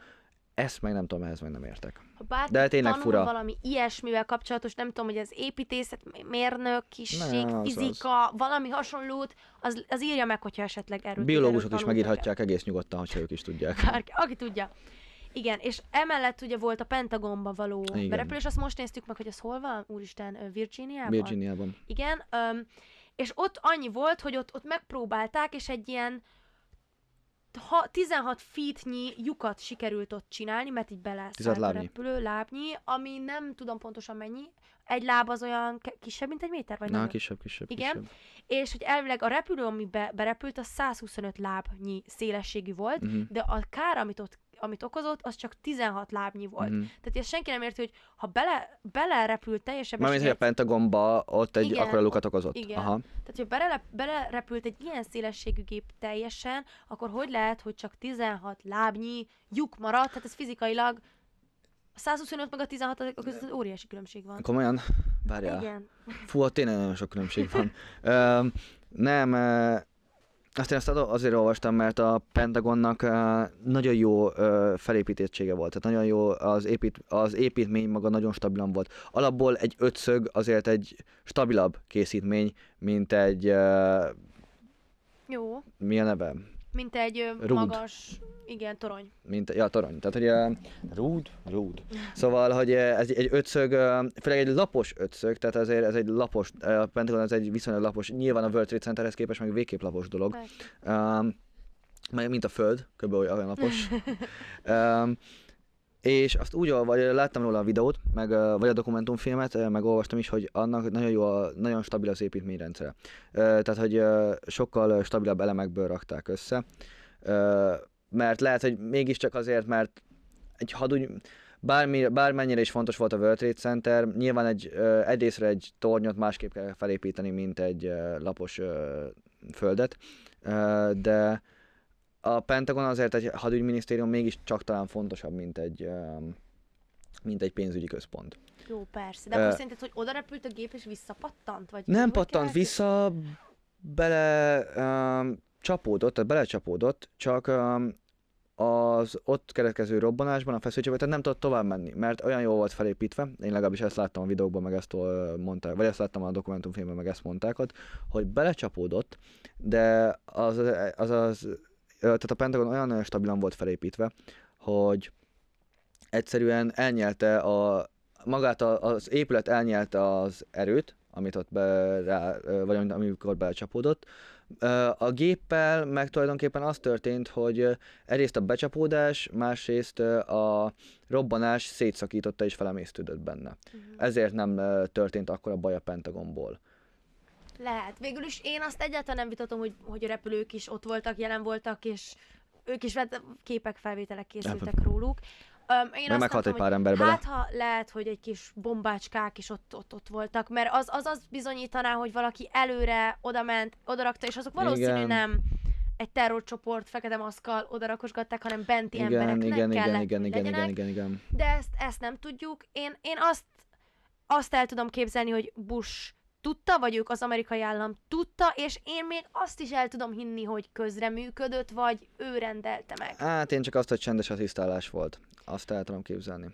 ezt meg nem tudom, ehhez meg nem értek. Ha bárki De tényleg fura. valami ilyesmivel kapcsolatos, nem tudom, hogy az építészet, mérnökiség, Ne, az fizika, valami hasonlót, az, az írja meg, hogyha esetleg erről Biológusok is megírhatják egész nyugodtan, hogyha ők is tudják. Bárki, aki tudja. Igen, és emellett ugye volt a Pentagonba való Igen. berepülés, azt most néztük meg, hogy az hol van, úristen, Virginiában? Virginiában. Igen, öm, és ott annyi volt, hogy ott, ott megpróbálták, és egy ilyen ha, 16 feetnyi lyukat sikerült ott csinálni, mert így 16 beleszállt a repülő, lábnyi, ami nem tudom pontosan mennyi. Egy láb az olyan ke- kisebb, mint egy méter, vagy Na, nagyobb? kisebb, kisebb, Igen. kisebb. És hogy elvileg a repülő, ami be, berepült, az 125 lábnyi szélességű volt, Uh-huh. de a kár, amit ott amit okozott, az csak 16 lábnyi volt. Mhm. Tehát ezt senki nem érti, hogy ha bele, belerepült teljes Mármint, hogy a Pentagonba ott egy akkora lukat okozott. Igen. Aha. tehát hogy bele, belerepült egy ilyen szélességű gép teljesen, akkor hogy lehet, hogy csak 16 lábnyi lyuk maradt, tehát ez fizikailag a 125 meg a 16 között óriási különbség van. Komolyan? Várjál. Igen. Fú, tényleg nagyon sok különbség van. [LAUGHS] Ö, nem, azt én ezt azért olvastam, mert a Pentagonnak ö, nagyon jó ö, felépítettsége volt. Tehát nagyon jó, az, épít, az építmény maga nagyon stabilan volt. Alapból egy ötszög azért egy stabilabb készítmény, mint egy, ö, Jó. mi a neve? Mint egy Rúd. magas, igen, torony. mint, ja, torony. Tehát, hogy uh, rúd, rúd. Szóval, hogy ez egy ötszög, főleg egy lapos ötszög, tehát azért ez egy lapos, a Pentagon ez egy viszonylag lapos, nyilván a World Trade Centerhez képest meg végképp lapos dolog. Um, mint a Föld, kb. olyan lapos. [LAUGHS] um, és azt úgy olva, láttam róla a videót, meg, vagy a dokumentumfilmet, meg olvastam is, hogy annak nagyon jó, a, nagyon stabil az építményrendszer. Uh, tehát, hogy sokkal stabilabb elemekből rakták össze. Mert lehet, hogy mégiscsak azért, mert egy hadúgy, bármi, bármennyire is fontos volt a World Trade Center, nyilván egy, uh, egyrésztre egy tornyot másképp kell felépíteni, mint egy lapos földet, de a Pentagon azért egy hadügyminisztérium mégis csak talán fontosabb, mint egy, mint egy pénzügyi központ. Jó, persze. De Ö, szerinted, hogy oda repült a gép és visszapattant? Vagy Nem pattant vissza, bele um, csapódott, tehát belecsapódott, csak um, az ott keletkező robbanásban a feszültségben, tehát nem tudott tovább menni, mert olyan jól volt felépítve, én legalábbis ezt láttam a videókban, meg ezt mondták, vagy ezt láttam a dokumentumfilmben, meg ezt mondták ott, hogy belecsapódott, de az, az, az tehát a Pentagon olyan stabilan volt felépítve, hogy egyszerűen elnyelte a, magát a, az épület elnyelte az erőt, amit ott be, rá, vagy amikor belecsapódott. Ö, A géppel meg tulajdonképpen az történt, hogy egyrészt a becsapódás, másrészt a robbanás szétszakította és felemésztődött benne. Mhm. Ezért nem történt akkor a baj a Pentagonból. Lehet. Végül is én azt egyáltalán nem vitatom, hogy, hogy a repülők is ott voltak, jelen voltak, és ők is vett, képek, felvételek készültek róluk. Um, én Meg azt meghalt egy pár ember bele. Hát, ha lehet, hogy egy kis bombácskák is ott, ott, ott voltak, mert az, az az bizonyítaná, hogy valaki előre oda ment, oda rakta, és azok valószínű Igen. nem egy terrorcsoport fekete maszkal oda rakosgatták, hanem benti Igen, embereknek igen, igen, kellett, igen, igen, legyenek. igen, igen, igen. De ezt, ezt nem tudjuk. Én, én azt, azt el tudom képzelni, hogy Bush tudta, vagy ők az amerikai állam tudta, és én még azt is el tudom hinni, hogy közreműködött, vagy ő rendelte meg. Hát én csak azt, hogy csendes asszisztálás volt. Azt el tudom képzelni.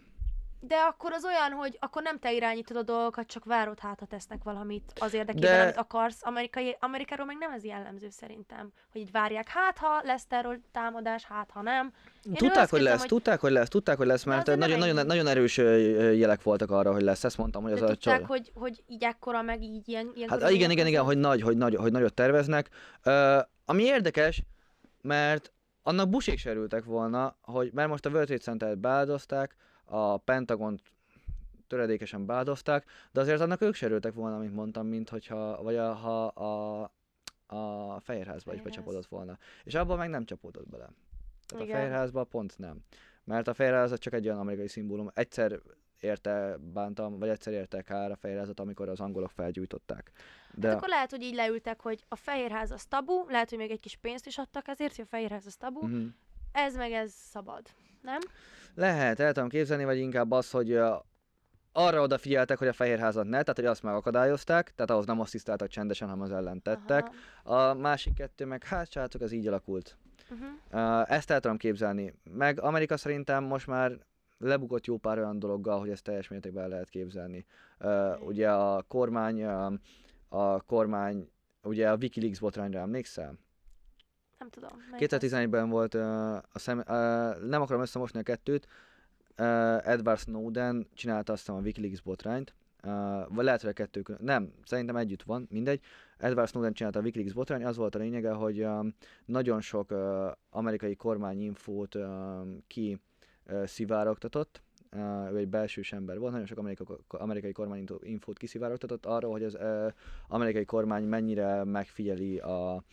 De akkor az olyan, hogy akkor nem te irányítod a dolgokat, csak várod hát, ha tesznek valamit az érdekében, De- amit akarsz. Amerikai, Amerikáról meg nem ez jellemző szerintem, hogy így várják, hát ha lesz terror támadás, hát ha nem. Én tudták, hogy lesz, hogy- tudták, hogy lesz, tudták, hogy lesz, mert nagyon, nagyon, nagyon erős jelek voltak arra, hogy lesz. Ezt mondtam, hogy az a tudták, hogy, hogy így ekkora, meg így ilyen, ilyen Hát igen, igen, igen, hogy nagy, hogy, nagy, hogy nagyot terveznek. Ö, ami érdekes, mert annak busék se volna, hogy mert most a World Trade Center-t beáldozták, a Pentagont töredékesen beáldozták, de azért annak ők se örültek volna, mint mondtam, mint hogyha, vagy a, ha a, a Fehérházba is becsapódott volna. És abban meg nem csapódott bele. Tehát Igen. a Fehérházba pont nem. Mert a Fehérház az csak egy olyan amerikai szimbólum. Egyszer érte bántam, vagy egyszer érte kár a Fehérházat, amikor az angolok felgyújtották. De... Hát akkor lehet, hogy így leültek, hogy a fehérház az tabu, lehet, hogy még egy kis pénzt is adtak ezért, hogy a fehérház az tabu, Mhm. ez meg ez szabad, nem? Lehet, el tudom képzelni, vagy inkább az, hogy arra odafigyeltek, hogy a fehérházat ne, tehát hogy azt megakadályozták, tehát ahhoz nem asszisztáltak csendesen, hanem az ellen tettek. Aha. A másik kettő meg, hát srácok, ez így alakult. Uh-huh. Uh, ezt el tudom képzelni. Meg Amerika szerintem most már lebukott jó pár olyan dologgal, hogy ezt teljes mértékben lehet képzelni. Uh, ugye a kormány, a kormány, ugye a Wikileaks botrányra emlékszel? Nem tudom. melyik az? 2011-ben volt, uh, a szem, uh, nem akarom összemosni a kettőt, uh, Edward Snowden csinálta azt a Wikileaks botrányt, uh, lehet, hogy a kettő külön, nem, szerintem együtt van, mindegy. Edward Snowden csinálta a Wikileaks botrány, az volt a lényege, hogy um, nagyon sok uh, amerikai kormányinfót um, ki uh, szivárogtatott, Uh, ő egy belsős ember volt, nagyon sok amerikai, amerikai kormányinfót kiszivárogtatott arról, hogy az uh, amerikai kormány mennyire megfigyeli a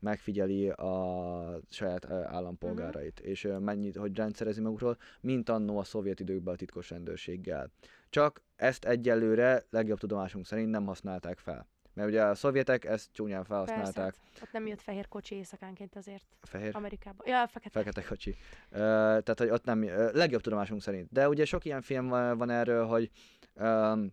megfigyeli a saját ö, állampolgárait, és ö, mennyit, hogy rendszerezi magukról, mint annó a szovjet időkben a titkos rendőrséggel. Csak ezt egyelőre legjobb tudomásunk szerint nem használták fel. Mert ugye a szovjetek ezt csúnyán felhasználták. Persze, ott nem jött fehér kocsi éjszakánként azért Fehér? Amerikába. Ja, fekete. Fekete kocsi. Ö, tehát, hogy ott nem, ö, legjobb tudomásunk szerint. De ugye sok ilyen film van, erről, hogy um,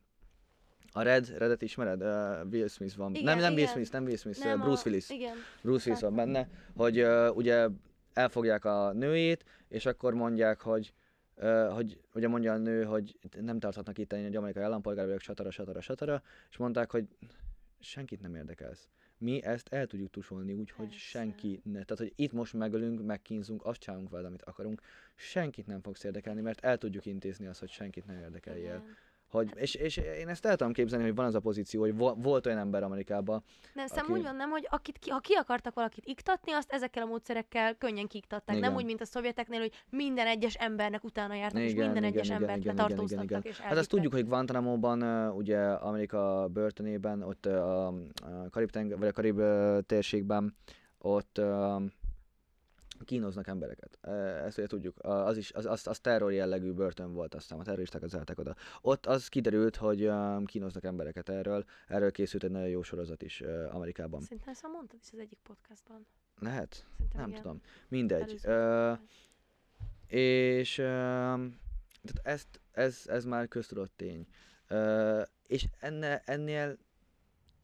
a Red, Redet ismered? Uh, Will Smith van. Igen, nem, nem Will igen. Smith, nem Will Smith, Nem, Bruce a- Willis. Igen. Bruce Willis van láttam. benne, hogy uh, ugye elfogják a nőjét, és akkor mondják, hogy Uh, hogy ugye mondja a nő, hogy nem tarthatnak itt egy amerikai állampolgár vagyok, satara, satara, satara, és mondták, hogy senkit nem érdekelsz. Mi ezt el tudjuk tusolni úgy, hogy Persze. senki ne. Tehát, hogy itt most megölünk, megkínzunk, azt csinálunk veled, amit akarunk, senkit nem fogsz érdekelni, mert el tudjuk intézni azt, hogy senkit nem érdekelje. Igen. Hogy, és, és én ezt el tudom képzelni, hogy van az a pozíció, hogy vo- volt olyan ember Amerikában, Nem, szerintem Aki- úgy van, nem, hogy akit ki, ha ki akartak valakit iktatni, azt ezekkel a módszerekkel könnyen kiiktatták. Igen. Nem úgy, mint a szovjeteknél, hogy minden egyes embernek utána jártak, és Igen, minden igen, egyes igen, embert igen, letartóztattak, igen, igen, és Hát azt tudjuk, hogy Guantanamo-ban, ugye Amerika börtönében, ott a, a karib vagy a karib térségben, ott kínoznak embereket. Ö, Ezt ugye tudjuk. Az is, az, az, az terror jellegű börtön volt, aztán a terroristák az eltek oda. Ott az kiderült, hogy ö, kínoznak embereket erről. Erről készült egy nagyon jó sorozat is ö, Amerikában. Szerintem ezt mondtad is az egyik podcastban. Lehet? Szerintem Nem igen. tudom. Mindegy. Ö, és uh, tehát ezt, ez, ez már köztudott tény. Uh, és enne, ennél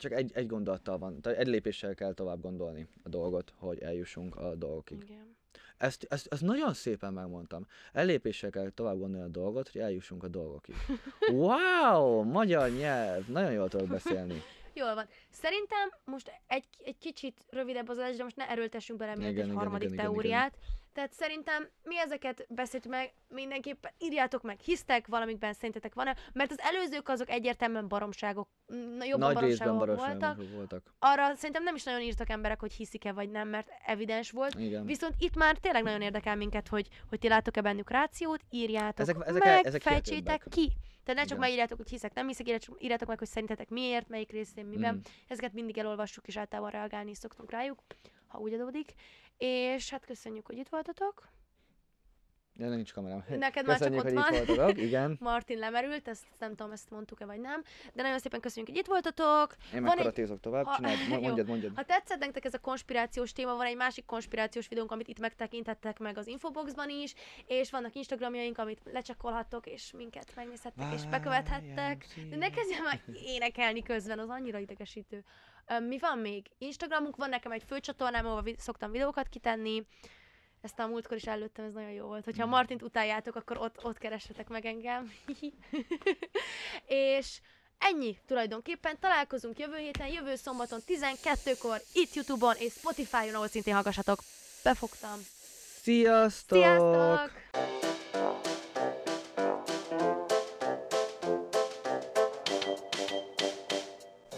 csak egy, egy gondolattal van, tehát egy lépéssel kell tovább gondolni a dolgot, hogy eljussunk a dolgokig. Igen. Ezt, ezt, ezt nagyon szépen megmondtam. Egy lépéssel kell tovább gondolni a dolgot, hogy eljussunk a dolgokig. [LAUGHS] Wow! Magyar nyelv! Nagyon jól tudok beszélni. [LAUGHS] Jól van. Szerintem most egy, egy kicsit rövidebb az adás, de most ne erőltessünk bele még Igen, egy igen, harmadik igen, igen, teóriát. Tehát szerintem mi ezeket beszéltük meg, mindenképpen írjátok meg, hisztek valamikben, szerintetek van-e, mert az előzők azok egyértelműen baromságok, jobban Nagy részben baromságok voltak. baromságok voltak. Arra szerintem nem is nagyon írtak emberek, hogy hiszik-e vagy nem, mert evidens volt. Igen. Viszont itt már tényleg nagyon érdekel minket, hogy, hogy ti látok-e bennük rációt, írjátok Ezek- ezek- meg, ezek fejtsétek ki. Tehát ne csak Igen. megírjátok, hogy hiszek, nem hiszek, írjátok, írjátok meg, hogy szerintetek miért, melyik részén, miben. Mm. Ezeket mindig elolvassuk, és általában reagálni szoktunk rájuk, ha úgy adódik. És hát köszönjük, hogy itt voltatok. Ja, nincs kamerám. Neked már csak Köszönjük, ott hogy van. voltatok, igen. [LAUGHS] Martin lemerült, ezt nem tudom, ezt mondtuk-e vagy nem, de nagyon szépen köszönjük, hogy itt voltatok. Én Van meg egy- tovább, Ha- csináld, [LAUGHS] Jó. mondjad, mondjad. Ha tetszett nektek ez a konspirációs téma, van egy másik konspirációs videónk, amit itt megtekintettek meg az infoboxban is, és vannak Instagramjaink, amit lecsekkolhattok, és minket megnézhettek, és bekövethettek. De ne kezdjem már énekelni közben, az annyira idegesítő. Mi van még? Instagramunk van nekem egy főcsatornám, ahol szoktam videókat kitenni. Ezt a múltkor is előttem, ez nagyon jó volt. Hogyha Martint utáljátok, akkor ott, ott keressetek meg engem. [LAUGHS] és ennyi tulajdonképpen. Találkozunk jövő héten, jövő szombaton 12-kor itt Youtube-on és Spotify-on, ahol szintén hallgassatok. Befogtam. Sziasztok! Sziasztok!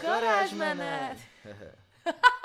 Garázsmenet! [LAUGHS]